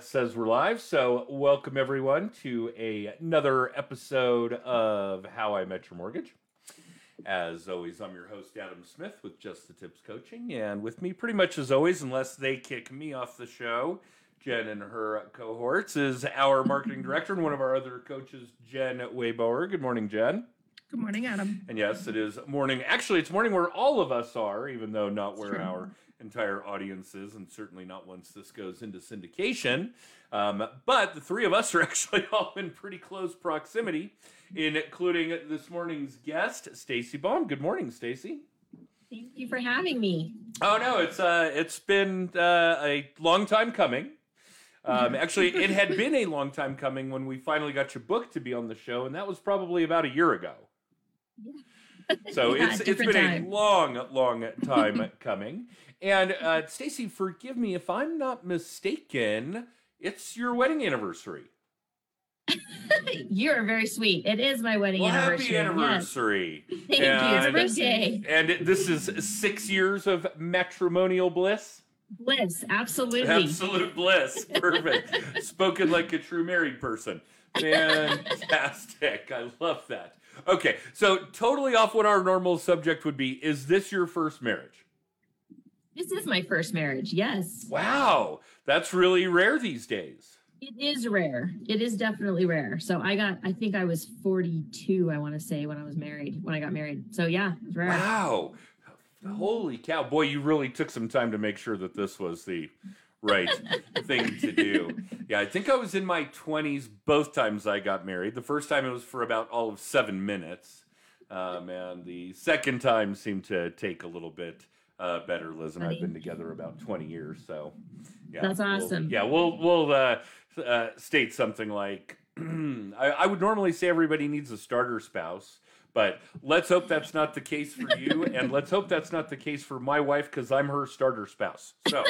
that says we're live. So, welcome everyone to a, another episode of How I Met Your Mortgage. As always, I'm your host, Adam Smith, with Just the Tips Coaching. And with me, pretty much as always, unless they kick me off the show, Jen and her cohorts, is our marketing director and one of our other coaches, Jen Waybower. Good morning, Jen. Good morning, Adam. And yes, it is morning. Actually, it's morning where all of us are, even though not where our entire audiences, and certainly not once this goes into syndication. Um, but the three of us are actually all in pretty close proximity, including this morning's guest, Stacey Baum. Good morning, Stacey. Thank you for having me. Oh no, it's uh, it's been uh, a long time coming. Um, actually, it had been a long time coming when we finally got your book to be on the show, and that was probably about a year ago. So Yeah, it's it's been time. a long, long time coming. And uh, Stacey, forgive me if I'm not mistaken. It's your wedding anniversary. You're very sweet. It is my wedding Well, anniversary. happy anniversary! Yes. Thank you. It's a And- And this is six years of matrimonial bliss. Bliss. Absolutely. Absolute bliss. Perfect. Spoken like a true married person. Fantastic. I love that. Okay, so totally off what our normal subject would be. Is this your first marriage? This is my first marriage. Yes. Wow, that's really rare these days. It is rare. It is definitely rare. So I got, I think I was 42, I want to say, when I was married, when I got married. So yeah, it's rare. Wow. Holy cow. Boy, you really took some time to make sure that this was the right thing to do. Yeah, I think I was in my 20s both times I got married. The first time it was for about all of seven minutes. Um, and the second time seemed to take a little bit uh, better. Liz and I've been together about 20 years. So, yeah. That's we'll- awesome. yeah, we'll, we'll uh, uh, state something like I, I would normally say everybody needs a starter spouse. But let's hope that's not the case for you, and let's hope that's not the case for my wife because I'm her starter spouse. So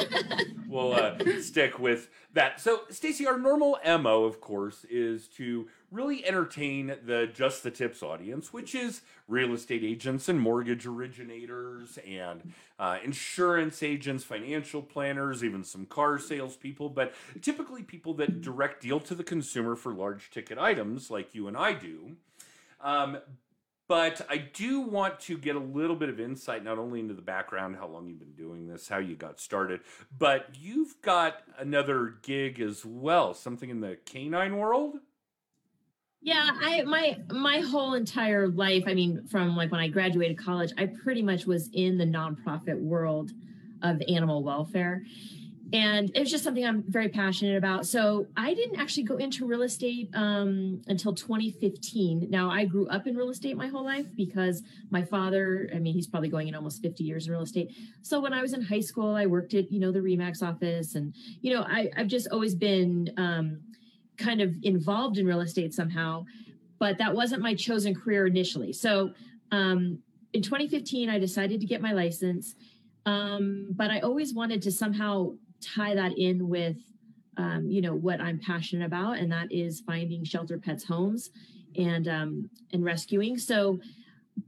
we'll uh, stick with that. So, Stacey, our normal mo, of course, is to really entertain the Just the Tips audience, which is real estate agents and mortgage originators and uh, insurance agents, financial planners, even some car salespeople, but typically people that direct deal to the consumer for large ticket items like you and I do. Um, but I do want to get a little bit of insight, not only into the background, how long you've been doing this, how you got started, but you've got another gig as well, something in the canine world. Yeah, I my my whole entire life, I mean, from like when I graduated college, I pretty much was in the nonprofit world of animal welfare. And it was just something I'm very passionate about. So I didn't actually go into real estate um, until 2015. Now I grew up in real estate my whole life because my father, I mean, he's probably going in almost 50 years in real estate. So when I was in high school, I worked at, you know, the Remax office and, you know, I, I've just always been um, kind of involved in real estate somehow, but that wasn't my chosen career initially. So um, in 2015, I decided to get my license, um, but I always wanted to somehow tie that in with, um, you know, what I'm passionate about, and that is finding shelter pets homes and um, and rescuing. So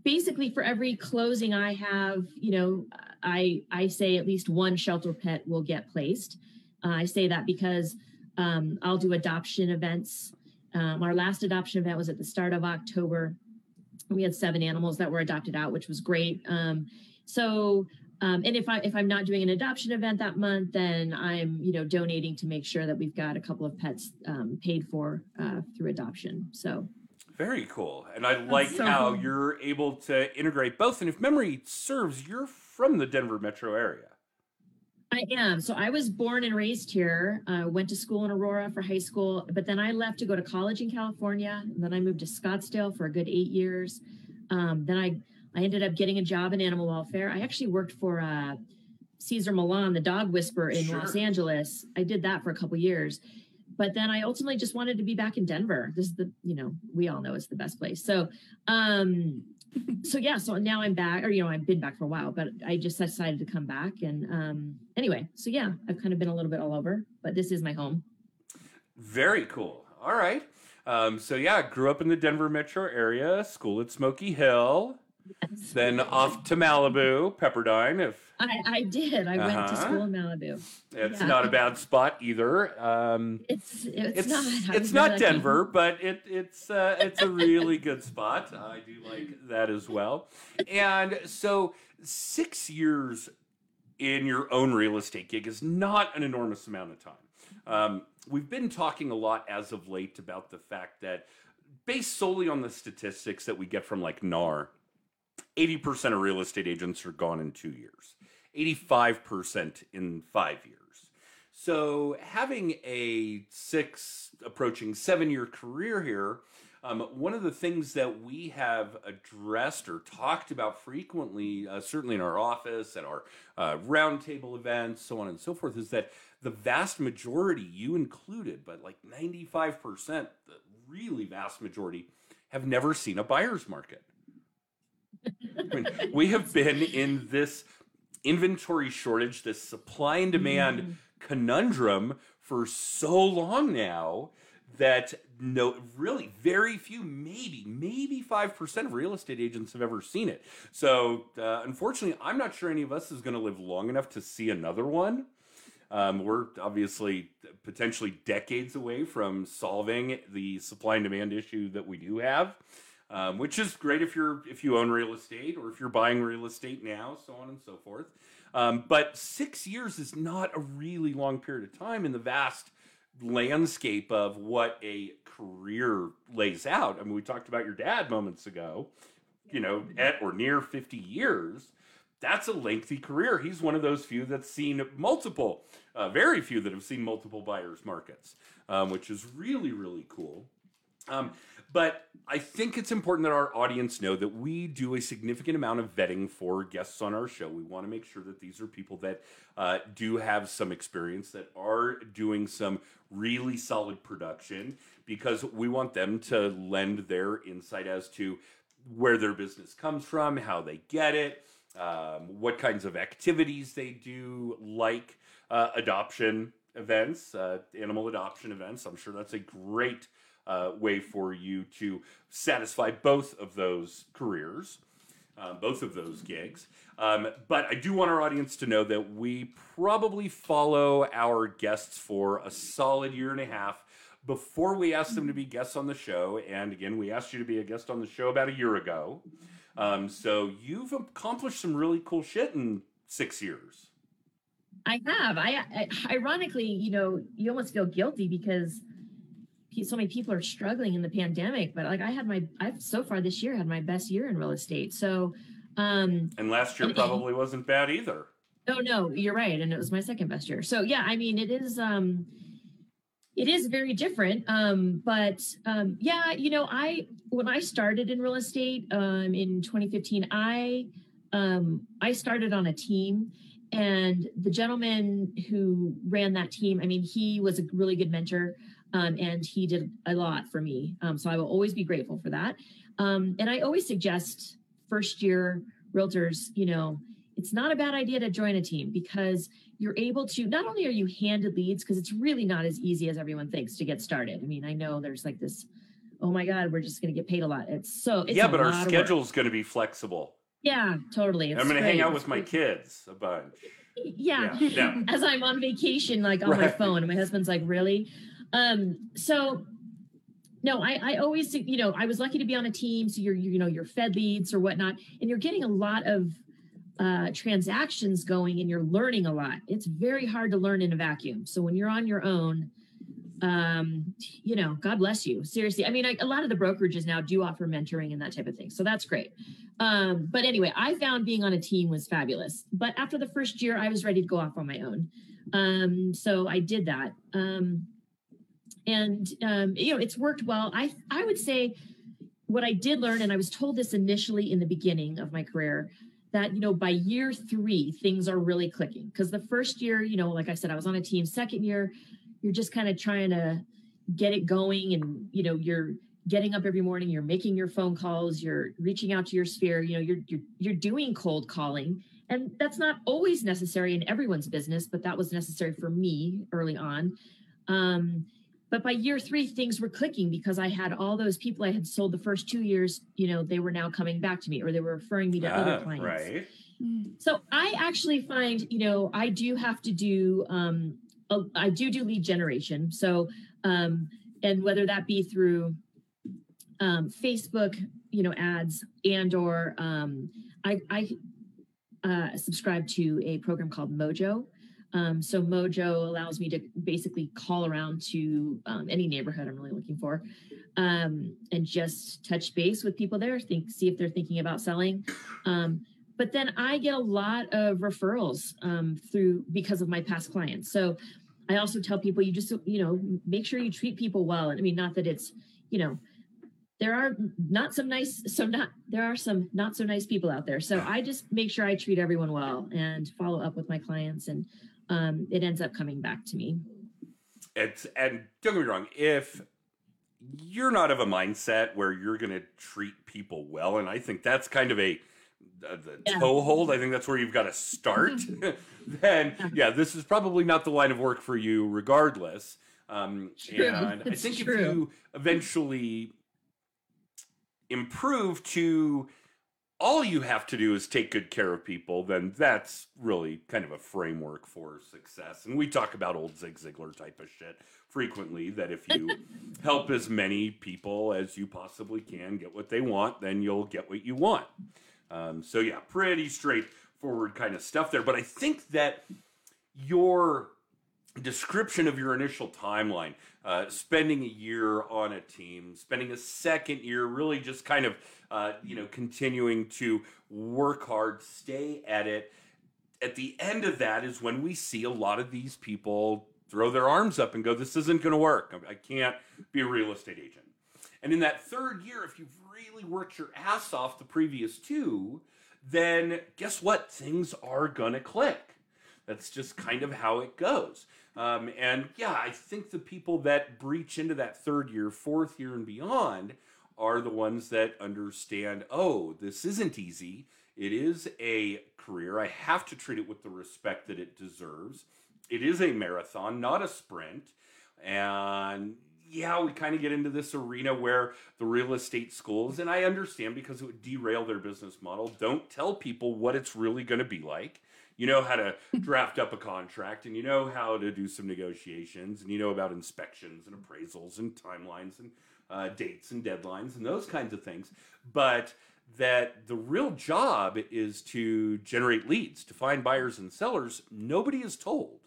basically, for every closing I have, you know, I I say at least one shelter pet will get placed. Uh, I say that because um, I'll do adoption events. Um, our last adoption event was at the start of October. We had seven animals that were adopted out, which was great. Um, so, um, and if I if I'm not doing an adoption event that month, then I'm you know donating to make sure that we've got a couple of pets um, paid for uh, through adoption. So Very cool. And I like so how cool. you're able to integrate both. And if memory serves, you're from the Denver metro area. I am. So I was born and raised here. Uh, went to school in Aurora for high school, but then I left to go to college in California. And then I moved to Scottsdale for a good eight years. Um, then I I ended up getting a job in animal welfare. I actually worked for uh, Cesar Millan, the dog whisperer in Sure. Los Angeles. I did that for a couple years, but then I ultimately just wanted to be back in Denver. This is the you know we all know it's the best place. So um, so yeah, so now I'm back, or you know, I've been back for a while, but I just decided to come back. And um, anyway, so yeah, I've kind of been a little bit all over, but this is my home. Very cool. All right. Um, so yeah, grew up in the Denver metro area, school at Smoky Hill. Yes. Then off to Malibu, Pepperdine. If I, I did. I went to Uh-huh. school in Malibu. it's Yeah. not a bad spot either. Um, It's it's, it's not. I it's not. Denver, but it it's uh, it's a really good spot. I do like that as well. And so six years in your own real estate gig is not an enormous amount of time. Um, we've been talking a lot as of late about the fact that, based solely on the statistics that we get from like NAR, 80% of real estate agents are gone in two years, 85% in five years. So, having a six, approaching seven year career here, um, one of the things that we have addressed or talked about frequently, uh, certainly in our office, at our uh, roundtable events, so on and so forth, is that the vast majority, you included, but like 95%, the really vast majority, have never seen a buyer's market. I mean, we have been in this inventory shortage, this supply and demand Mm. conundrum for so long now that no really very few maybe maybe 5% of real estate agents have ever seen it. So uh, unfortunately i'm not sure any of us is going to live long enough to see another one. Um, we're obviously potentially decades away from solving the supply and demand issue that we do have um, which is great if you're if you own real estate or if you're buying real estate now so on and so forth um, but six years is not a really long period of time in the vast landscape of what a career lays out. I mean, we talked about your dad moments ago, you know, at or near 50 years. That's a lengthy career. He's one of those few that's seen multiple, uh, very few that have seen multiple buyers markets, um, which is really, really cool. Um, but I think it's important that our audience know that we do a significant amount of vetting for guests on our show. We want to make sure that these are people that uh, do have some experience, that are doing some really solid production, because we want them to lend their insight as to where their business comes from, how they get it, um, what kinds of activities they do, like uh, adoption events, uh, animal adoption events. I'm sure that's a great uh, way for you to satisfy both of those careers, uh, both of those gigs. Um, but I do want our audience to know that we probably follow our guests for a solid year and a half before we ask them to be guests on the show. And again, we asked you to be a guest on the show about a year ago. Um, so you've accomplished some really cool shit in six years. I have. I, I ironically, you know, you almost feel guilty because so many people are struggling in the pandemic. But like, I had my, I've so far this year had my best year in real estate. So, um, And last year And- probably wasn't bad either. oh no, you're right, and it was my second best year. So yeah, I mean, it is, um, it is very different. Um, but um, yeah, you know, I when I started in real estate um, in 2015, I um, I started on a team, and the gentleman who ran that team, I mean, he was a really good mentor, um, and he did a lot for me. Um, so I will always be grateful for that. Um, and I always suggest first year realtors, you know, it's not a bad idea to join a team because you're able to not only are you handed leads because it's really not as easy as everyone thinks to get started. I mean, I know there's like this, oh my god, we're just going to get paid a lot. It's so it's yeah, but our lot of work. schedule's going to be flexible. Yeah, totally. It's I'm going to hang out with my kids a bunch. Yeah. Yeah, yeah. As I'm on vacation, like on my phone, and my husband's like, really? Um, so no, I, I always, you know, I was lucky to be on a team. So you're, you know, you're fed leads or whatnot, and you're getting a lot of uh, transactions going and you're learning a lot. It's very hard to learn in a vacuum. So when you're on your own, um, you know, God bless you. Seriously. I mean, I, a lot of the brokerages now do offer mentoring and that type of thing. So that's great. Um, but anyway, I found being on a team was fabulous. But after the first year, I was ready to go off on my own. Um, so I did that. Um, and um, you know, it's worked well. I I would say what I did learn, and I was told this initially in the beginning of my career, that you know by year three things are really clicking. Because the first year, you know, like I said, I was on a team. Second year, you're just kind of trying to get it going, and you know, you're getting up every morning, you're making your phone calls, you're reaching out to your sphere. You know, you're you're you're doing cold calling, and that's not always necessary in everyone's business, but that was necessary for me early on. Um, but by year three, things were clicking because I had all those people I had sold the first two years, you know, they were now coming back to me or they were referring me to Ah, other clients. right. So I actually find, you know, I do have to do, um, a- I do do lead generation. So, um, and whether that be through um, Facebook, you know, ads and or um, I, I uh, subscribe to a program called Mojo. Um, so Mojo allows me to basically call around to um, any neighborhood I'm really looking for, um, and just touch base with people there. Think, see if they're thinking about selling. Um, but then I get a lot of referrals um, through because of my past clients. So I also tell people you just you know make sure you treat people well. And I mean, not that it's you know there are not some nice so not there are some not so nice people out there. So I just make sure I treat everyone well and follow up with my clients, and um, it ends up coming back to me. It's and don't get me wrong, if you're not of a mindset where you're going to treat people well, and I think that's kind of a uh, the Yeah. toehold. I think that's where you've got to start. then, Yeah. this is probably not the line of work for you, regardless. Um, True. And I think if you eventually improve to all you have to do is take good care of people, then that's really kind of a framework for success. And we talk about old Zig Ziglar type of shit frequently that if you help as many people as you possibly can get what they want, then you'll get what you want. Um, so, yeah, pretty straightforward kind of stuff there. But I think that your description of your initial timeline, uh, spending a year on a team, spending a second year really just kind of, uh, you know, continuing to work hard, stay at it. At the end of that is when we see a lot of these people throw their arms up and go, This isn't going to work. I can't be a real estate agent. And in that third year, if you've really worked your ass off the previous two, then guess what? Things are going to click. That's just kind of how it goes. Um, and yeah, I think the people that breach into that third year, fourth year, and beyond are the ones that understand oh, this isn't easy. It is a career. I have to treat it with the respect that it deserves. It is a marathon, not a sprint. And yeah, we kind of get into this arena where the real estate schools, and I understand because it would derail their business model, don't tell people what it's really going to be like. You know how to draft up a contract, and you know how to do some negotiations, and you know about inspections and appraisals and timelines and uh, dates and deadlines and those kinds of things. But that the real job is to generate leads, to find buyers and sellers. Nobody is told.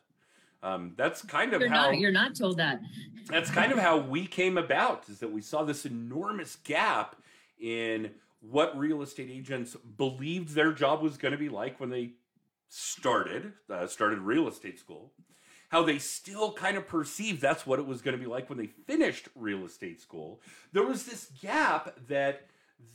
Um, that's kind of You're how not you're not told that. that's kind of how we came about is that we saw this enormous gap in what real estate agents believed their job was going to be like when they started uh, started real estate school how they still kind of perceived that's what it was going to be like when they finished real estate school. There was this gap that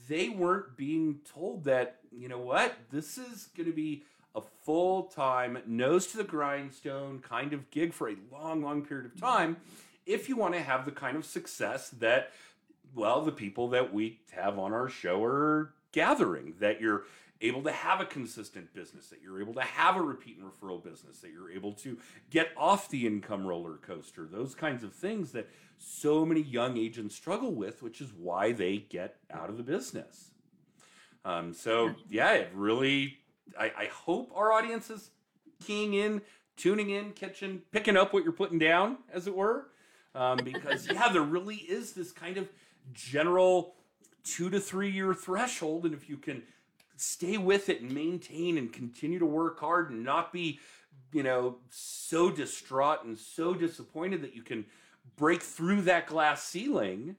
they weren't being told that you know what this is going to be a full-time nose to the grindstone kind of gig for a long long period of time if you want to have the kind of success that well the people that we have on our show are gathering that you're able to have a consistent business that you're able to have a repeat and referral business that you're able to get off the income roller coaster those kinds of things that so many young agents struggle with which is why they get out of the business. Um, so yeah. it really I, I hope our audience is keying in tuning in catching picking up what you're putting down as it were. Um, because yeah there really is this kind of general two to three year threshold and if you can stay with it and maintain and continue to work hard and not be you know so distraught and so disappointed that you can break through that glass ceiling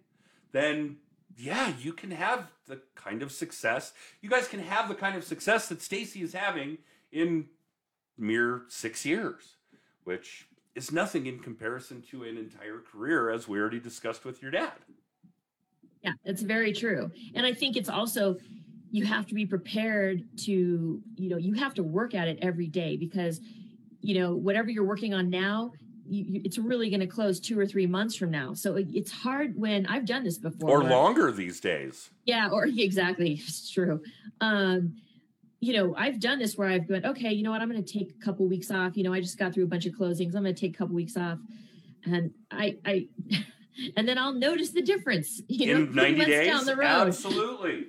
then yeah you can have the kind of success you guys can have the kind of success that stacey is having in mere six years which is nothing in comparison to an entire career as we already discussed with your dad Yeah, it's very true. And I think it's also you have to be prepared to, you know, you have to work at it every day because, you know, whatever you're working on now, you, you, it's really going to close two or three months from now. So it, it's hard when I've done this before. or longer these days Yeah, or exactly, it's true. Um, you know, I've done this where I've gone, okay, you know what, I'm going to take a couple weeks off. You know, I just got through a bunch of closings. I'm going to take a couple weeks off. and I, I, and then I'll notice the difference. You in know, 90 days down the road. Absolutely.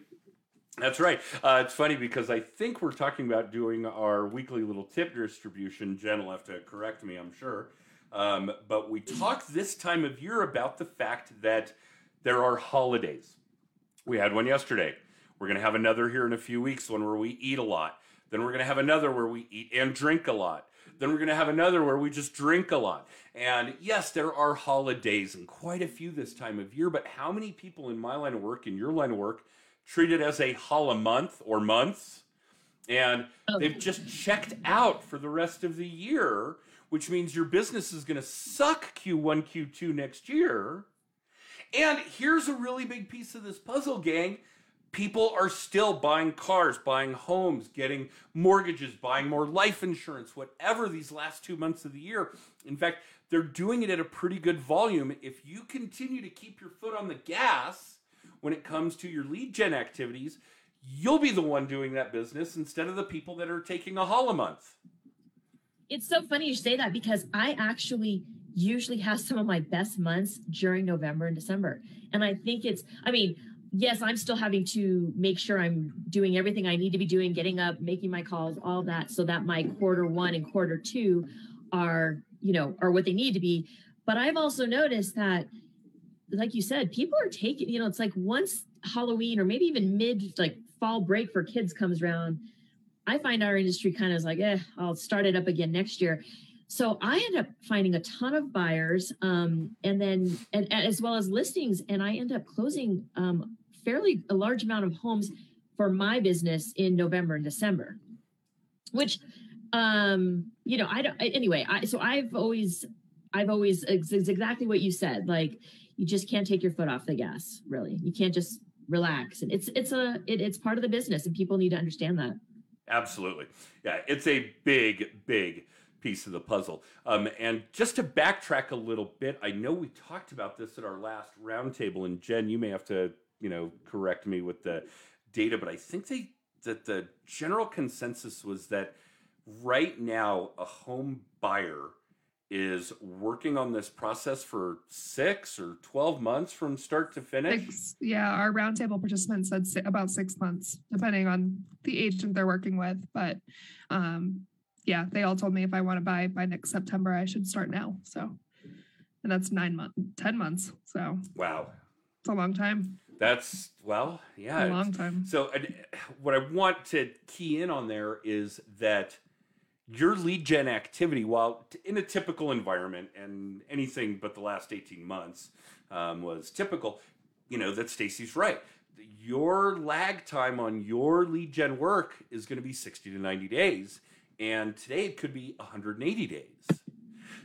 That's right. Uh, it's funny because I think we're talking about doing our weekly little tip distribution. Jen will have to correct me, I'm sure. Um, but we talk this time of year about the fact that there are holidays. We had one yesterday. We're going to have another here in a few weeks, one where we eat a lot. Then we're going to have another where we eat and drink a lot. Then we're going to have another where we just drink a lot. And yes, there are holidays and quite a few this time of year, but how many people in my line of work, in your line of work, treat it as a holla month or months? And oh. they've just checked out for the rest of the year, which means your business is going to suck Q1, Q2 next year. And here's a really big piece of this puzzle, gang people are still buying cars, buying homes, getting mortgages, buying more life insurance, whatever these last two months of the year. In fact, they're doing it at a pretty good volume. If you continue to keep your foot on the gas when it comes to your lead gen activities, you'll be the one doing that business instead of the people that are taking a holla month. It's so funny you say that because I actually usually have some of my best months during November and December. And I think it's, I mean, yes, I'm still having to make sure I'm doing everything I need to be doing, getting up, making my calls, all that, so that my quarter one and quarter two are, you know, are what they need to be. But I've also noticed that, like you said, people are taking, you know, it's like once Halloween or maybe even mid like fall break for kids comes around, I find our industry kind of is like, eh, I'll start it up again next year. So I end up finding a ton of buyers, um, and then and, as well as listings, and I end up closing um, fairly a large amount of homes for my business in November and December, which, um, you know, I don't, anyway, I, so I've always, I've always, it's exactly what you said. Like, you just can't take your foot off the gas, really. You can't just relax. And it's, it's a, it, it's part of the business and people need to understand that. Absolutely. Yeah. It's a big, big, piece of the puzzle. Um, and just to backtrack a little bit, I know we talked about this at our last roundtable, and Jen, you may have to you know correct me with the data, but I think they that the general consensus was that right now a home buyer is working on this process for six or 12 months from start to finish? Six, yeah, our roundtable participants said about six months, depending on the agent they're working with. But um, yeah, they all told me if I want to buy by next September, I should start now. So, and that's nine months, 10 months. So, wow, it's a long time. That's well, yeah, a long time. So, what I want to key in on there is that your lead gen activity, while in a typical environment and anything but the last 18 months um, was typical, you know, that Stacey's right. Your lag time on your lead gen work is going to be 60 to 90 days. And today it could be 180 days.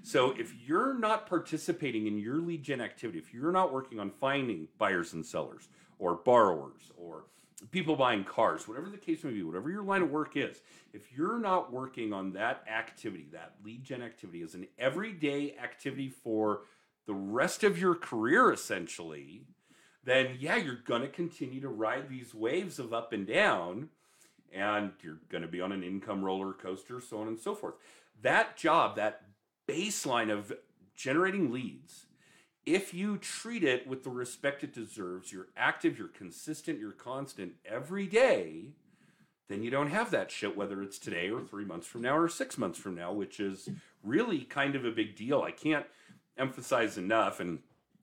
So if you're not participating in your lead gen activity, if you're not working on finding buyers and sellers or borrowers or people buying cars, whatever the case may be, whatever your line of work is, if you're not working on that activity, that lead gen activity as an everyday activity for the rest of your career, essentially, then yeah, you're going to continue to ride these waves of up and down, and you're going to be on an income roller coaster, so on and so forth. That job, that baseline of generating leads, if you treat it with the respect it deserves, you're active, you're consistent, you're constant every day, then you don't have that shit, whether it's today or three months from now or six months from now, which is really kind of a big deal. I can't emphasize enough, and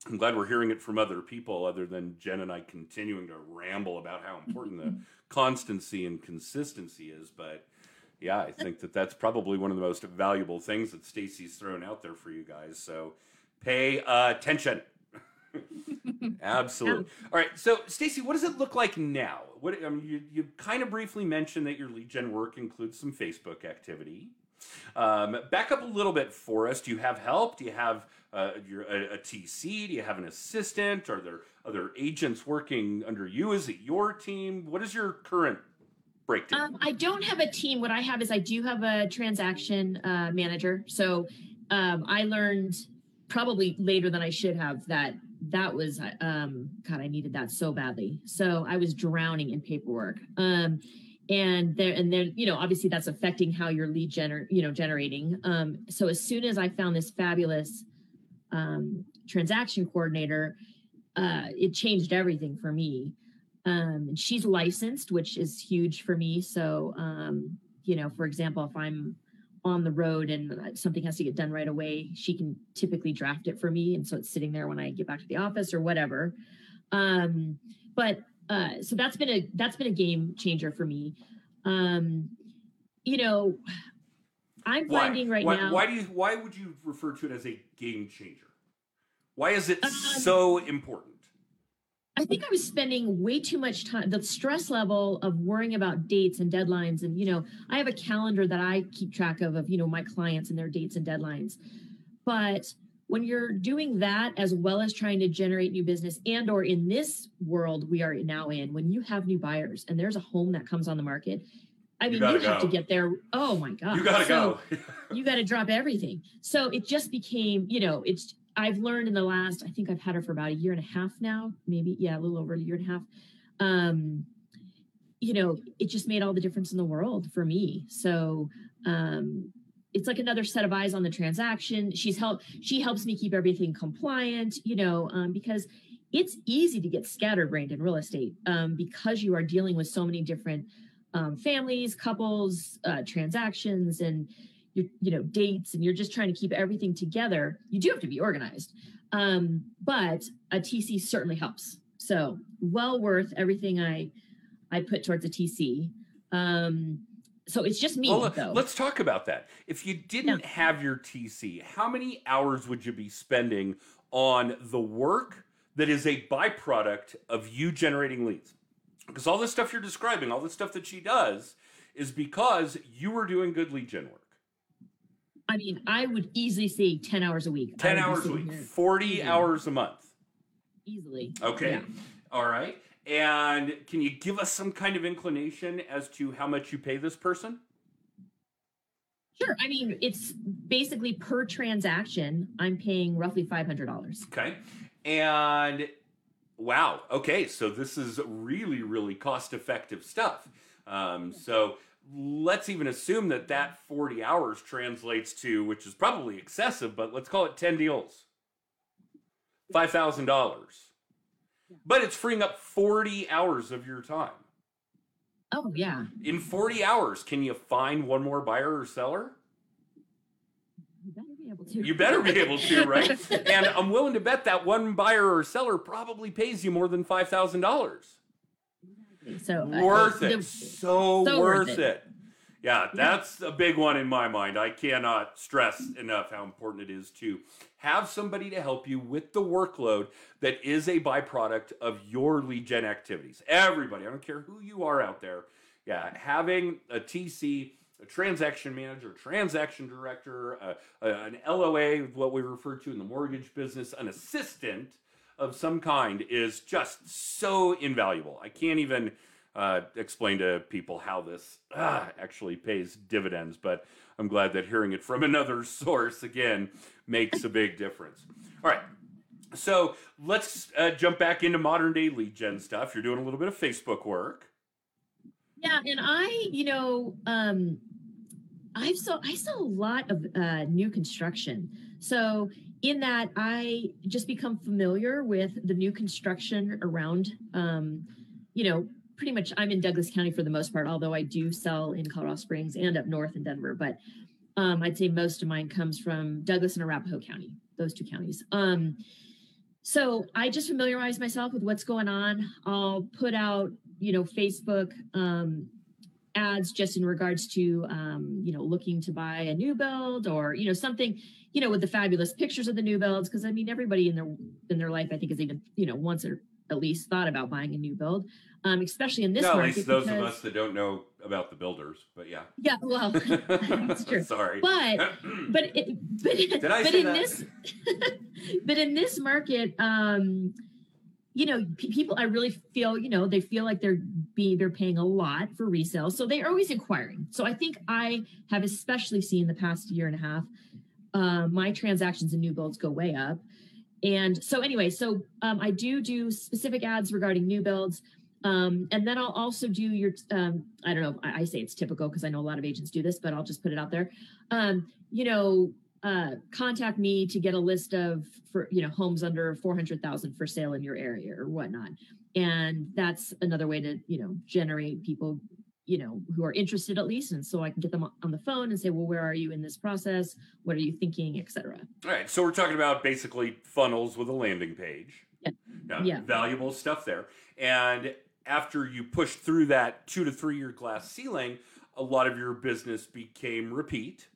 I'm glad we're hearing it from other people other than Jen and I continuing to ramble about how important the constancy and consistency is. But yeah, I think that that's probably one of the most valuable things that Stacey's thrown out there for you guys. So pay attention. Absolutely. All right. So, Stacey, what does it look like now? What I mean, you, you kind of briefly mentioned that your lead gen work includes some Facebook activity. Um, back up a little bit for us. Do you have help? Do you have uh, your, a, a, TC? Do you have an assistant? Are there other agents working under you? Is it your team? What is your current breakdown? Um, I don't have a team. What I have is I do have a transaction uh, manager. So um, I learned probably later than I should have that that was um, God, I needed that so badly. So I was drowning in paperwork. Um, and there and then you know obviously that's affecting how your lead gener you know generating um so as soon as i found this fabulous um, transaction coordinator, uh, it changed everything for me. Um, and she's licensed, which is huge for me. So, um, you know, for example, if I'm on the road and something has to get done right away, she can typically draft it for me. And so it's sitting there when I get back to the office or whatever. Um, but uh, so that's been a that's been a game changer for me. Um, you know, I'm Why? finding right why, now. Why do you? Why would you refer to it as a game changer? Why is it Um, so important? I think I was spending way too much time. The stress level of worrying about dates and deadlines, and you know, I have a calendar that I keep track of of you know my clients and their dates and deadlines. But when you're doing that as well as trying to generate new business, and or in this world we are now in, when you have new buyers and there's a home that comes on the market, I mean, gotta you, have go. to get there. Oh my god, you gotta So- go. you got to drop everything. So it just became, you know, it's, I've learned in the last, I think I've had her for about a year and a half now, maybe, yeah, a little over a year and a half. Um, you know, it just made all the difference in the world for me. So, um, it's like another set of eyes on the transaction. She's help, she helps me keep everything compliant, you know, um, because it's easy to get scatterbrained in real estate um, because you are dealing with so many different um, families, couples, uh, transactions, and your you know dates and you're just trying to keep everything together you do have to be organized um, but a tc certainly helps so well worth everything i i put towards a tc um, so it's just me Well, though let's talk about that. If you didn't have your TC, how many hours would you be spending on the work that is a byproduct of you generating leads? Because all this stuff you're describing, all the stuff that she does, is because you were doing good lead gen work. I mean i would easily say 10 hours a week 10 hours a week, here 40 easily. hours a month. easily Okay. Yeah. All right. And can you give us some kind of inclination as to how much you pay this person? sure i mean it's basically per transaction i'm paying roughly $500 Okay. And wow. Okay. So this is really, really cost effective stuff. Um, so let's even assume that that 40 hours translates to, which is probably excessive, but let's call it 10 deals. $5,000. But it's freeing up 40 hours of your time. oh yeah In 40 hours, can you find one more buyer or seller? you better be able to You better be able to, right? and I'm willing to bet that one buyer or seller probably pays you more than five thousand dollars. So uh, Worth the- it, so, so worth worth it. it. Yeah, that's a big one in my mind. I cannot stress enough how important it is to have somebody to help you with the workload that is a byproduct of your lead gen activities. Everybody, I don't care who you are out there. Yeah, having a TC, a transaction manager, transaction director, uh, uh, an LOA, what we refer to in the mortgage business, an assistant of some kind is just so invaluable. I can't even uh, explain to people how this ah, actually pays dividends, but I'm glad that hearing it from another source again makes a big difference. All right. So let's uh, jump back into modern day lead gen stuff. You're doing a little bit of Facebook work. Yeah, and I, you know, um, I've saw I saw a lot of uh, new construction. So in that, I just become familiar with the new construction around. Um, you know, pretty much I'm in Douglas County for the most part, although I do sell in Colorado Springs and up north in Denver. But um, I'd say most of mine comes from Douglas and Arapahoe County, those two counties. Um, so I just familiarize myself with what's going on. I'll put out, you know, Facebook um, ads just in regards to, um, you know, looking to buy a new build or, you know, something, you know, with the fabulous pictures of the new builds. Because I mean, everybody in their in their life, I think, has even, you know, once or at least thought about buying a new build, um, especially in this no, at least those of us that don't know about the builders, but yeah. Yeah, well, that's true. Sorry. But but it, but, but in that? this but in this market um you know pe- people i really feel you know they feel like they're being they're paying a lot for resale so they're always inquiring so i think i have especially seen the past year and a half uh, my transactions and new builds go way up and so anyway so um, i do do specific ads regarding new builds um, and then I'll also do your, um, I don't know, I, I say it's typical because I know a lot of agents do this, but I'll just put it out there. Um, you know, uh, contact me to get a list of for you know homes under 400,000 for sale in your area or whatnot. And that's another way to, you know, generate people, you know, who are interested at least. And so I can get them on the phone and say, well, where are you in this process? What are you thinking, etc. All right. So we're talking about basically funnels with a landing page. Yeah. Now, Yeah. Valuable stuff there. And after you pushed through that two to three year glass ceiling, a lot of your business became repeat.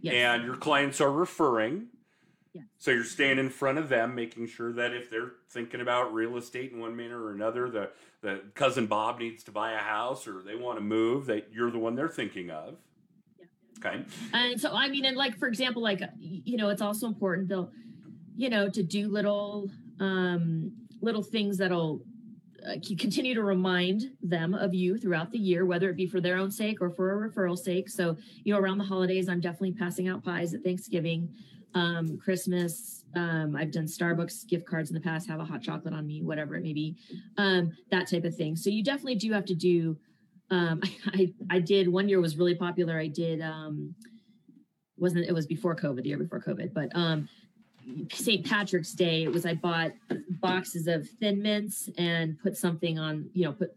Yes. and your clients are referring. Yeah. So you're staying in front of them, making sure that if they're thinking about real estate in one manner or another, the the cousin Bob needs to buy a house or they want to move, that you're the one they're thinking of. Yeah. Okay. and so i mean and like for example like you know it's also important though you know to do little um little things that'll uh, continue to remind them of you throughout the year whether it be for their own sake or for a referral sake so you know around the holidays i'm definitely passing out pies at thanksgiving um christmas um i've done starbucks gift cards in the past have a hot chocolate on me whatever it may be um that type of thing. So you definitely do have to do um i i did one year was really popular. I did um wasn't it was before covid the year before covid but um st patrick's day it was i bought boxes of thin mints and put something on you know put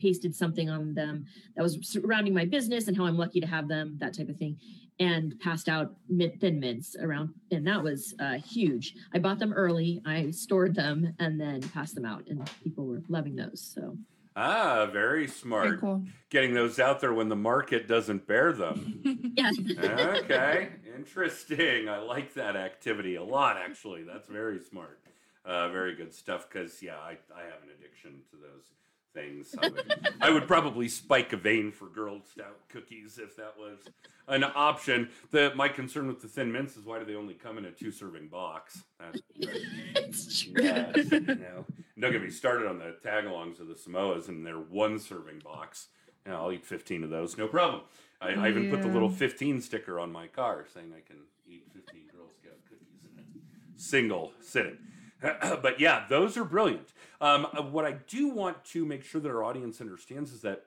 pasted something on them that was surrounding my business and how i'm lucky to have them that type of thing and passed out mint, thin mints around and that was uh, huge i bought them early i stored them and then passed them out and people were loving those so Ah, very smart Very smart. cool. Getting those out there when the market doesn't bear them. yeah okay, interesting. I like that activity a lot, actually. That's very smart. Uh, very good stuff. Because yeah, I, I have an addiction to those things. I would, I would probably spike a vein for Girl Scout cookies if that was an option. The my concern with the thin mints is why do they only come in a two serving box? That's, it's true Yes, you know. Don't get me started on the tagalongs of the Samoas and their one serving box. Yeah, I'll eat 15 of those, no problem. I, I even put the little 15 sticker on my car saying I can eat 15 Girl Scout cookies in a single sitting. but yeah, those are brilliant. Um, uh, what I do want to make sure that our audience understands is that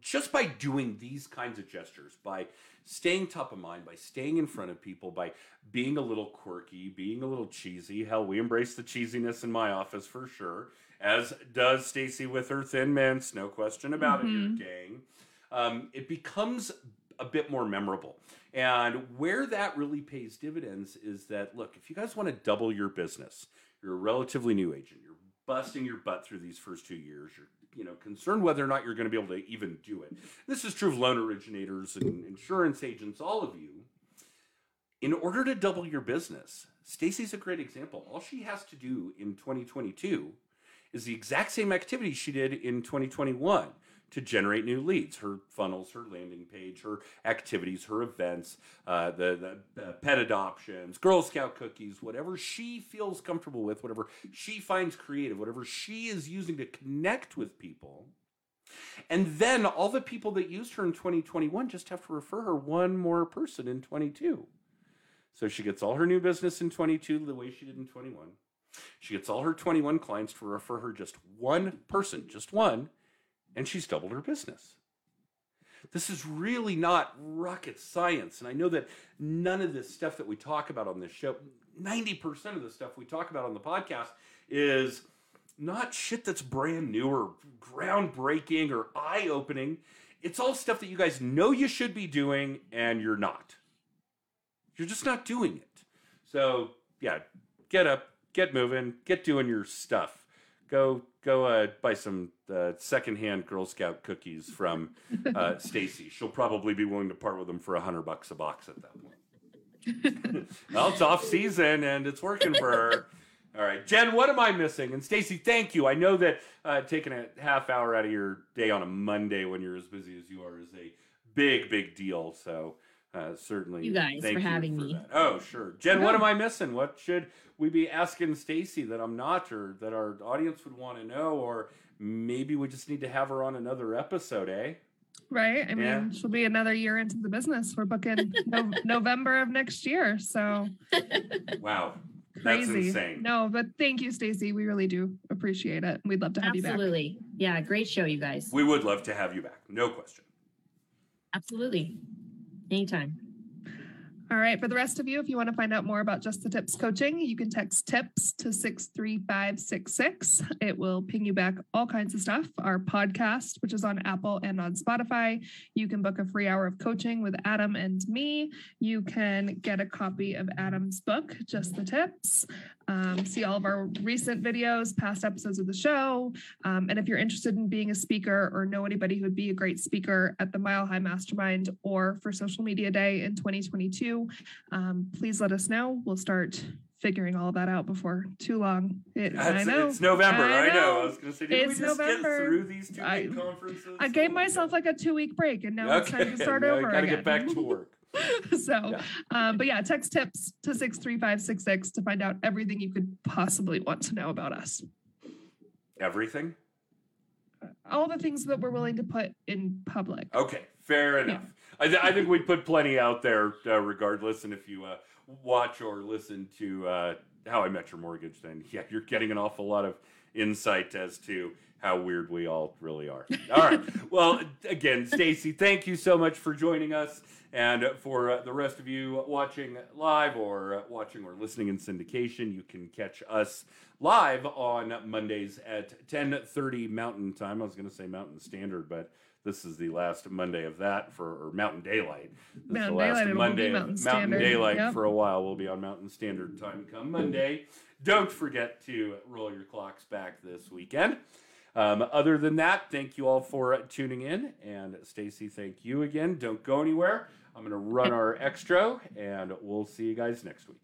just by doing these kinds of gestures, by staying top of mind, by staying in front of people, by being a little quirky, being a little cheesy. Hell, we embrace the cheesiness in my office for sure, as does Stacey with her thin mints. No question about it, Mhm. here, gang. Um, it becomes a bit more memorable. And where that really pays dividends is that look, if you guys want to double your business, you're a relatively new agent, busting your butt through these first two years, you're you know concerned whether or not you're going to be able to even do it. This is true of loan originators and insurance agents, all of you. In order to double your business, Stacey's a great example. All she has to do in 2022 is the exact same activity she did in 2021 to generate new leads. Her funnels her landing page her activities her events uh, the, the uh, pet adoptions girl scout cookies whatever she feels comfortable with whatever she finds creative whatever she is using to connect with people. And then all the people that used her in 2021 just have to refer her one more person in 22 so she gets all her new business in 22 the way she did in 21 she gets all her 21 clients to refer her just one person just one and she's doubled her business. This is really not rocket science. And I know that none of this stuff that we talk about on this show, 90% of the stuff we talk about on the podcast is not shit that's brand new or groundbreaking or eye opening. It's all stuff that you guys know you should be doing and you're not. You're just not doing it. So, yeah, get up, get moving, get doing your stuff go go uh, buy some uh, secondhand Girl Scout cookies from uh, Stacey. She'll probably be willing to part with them for a hundred bucks a box at that point. well, it's off season and it's working for her. All right, Jen, what am I missing? And Stacey, thank you. I know that uh, taking a half hour out of your day on a Monday when you're as busy as you are is a big, big deal. So uh, certainly, You guys thank for having for me. that. Oh, sure, Jen. What am I missing? What should we be asking Stacey that I'm not, or that our audience would want to know, or maybe we just need to have her on another episode, eh? Right. I mean, Yeah. she'll be another year into the business. We're booking no- November of next year. So Wow, that's crazy. insane. No, but thank you, Stacey. We really do appreciate it. We'd love to have you back. Absolutely. Yeah, great show, you guys. We would love to have you back, no question. Absolutely. Anytime. All right. For the rest of you, if you want to find out more about Just the Tips coaching, you can text TIPS to 63566. It will ping you back all kinds of stuff. Our podcast, which is on Apple and on Spotify. You can book a free hour of coaching with Adam and me. You can get a copy of Adam's book, Just the Tips. Um, see all of our recent videos, past episodes of the show. Um, and if you're interested in being a speaker or know anybody who would be a great speaker at the Mile High Mastermind or for Social Media Day in 2022, um, please let us know. We'll start figuring all that out before too long. It, I It's, know. it's November. I I know. know. I was going to say, did It's we just November. get through these two I- conferences? I gave myself like a two week break and now it's time to start now I gotta get back to work. so, Yeah. um, but yeah, text tips to 63566 to find out everything you could possibly want to know about us. Everything? All the things that we're willing to put in public. Okay, fair enough. I, th- I think we put plenty out there uh, regardless. And if you uh, watch or listen to uh, How I Met Your Mortgage, then yeah, you're getting an awful lot of insight as to how weird we all really are. All right. Well, again, Stacey, thank you so much for joining us. And for uh, the rest of you watching live or uh, watching or listening in syndication, you can catch us live on Mondays at 10:30 Mountain Time. I was going to say Mountain Standard, but this is the last Monday of that for or Mountain Daylight. This is the last Daylight, it will be Monday of Mountain Mountain Daylight Yep. for a while. We'll be on Mountain Standard Time come Monday. Don't forget to roll your clocks back this weekend. Um, other than that, thank you all for tuning in. And Stacey, thank you again. Don't go anywhere. I'm going to run our extra, and we'll see you guys next week.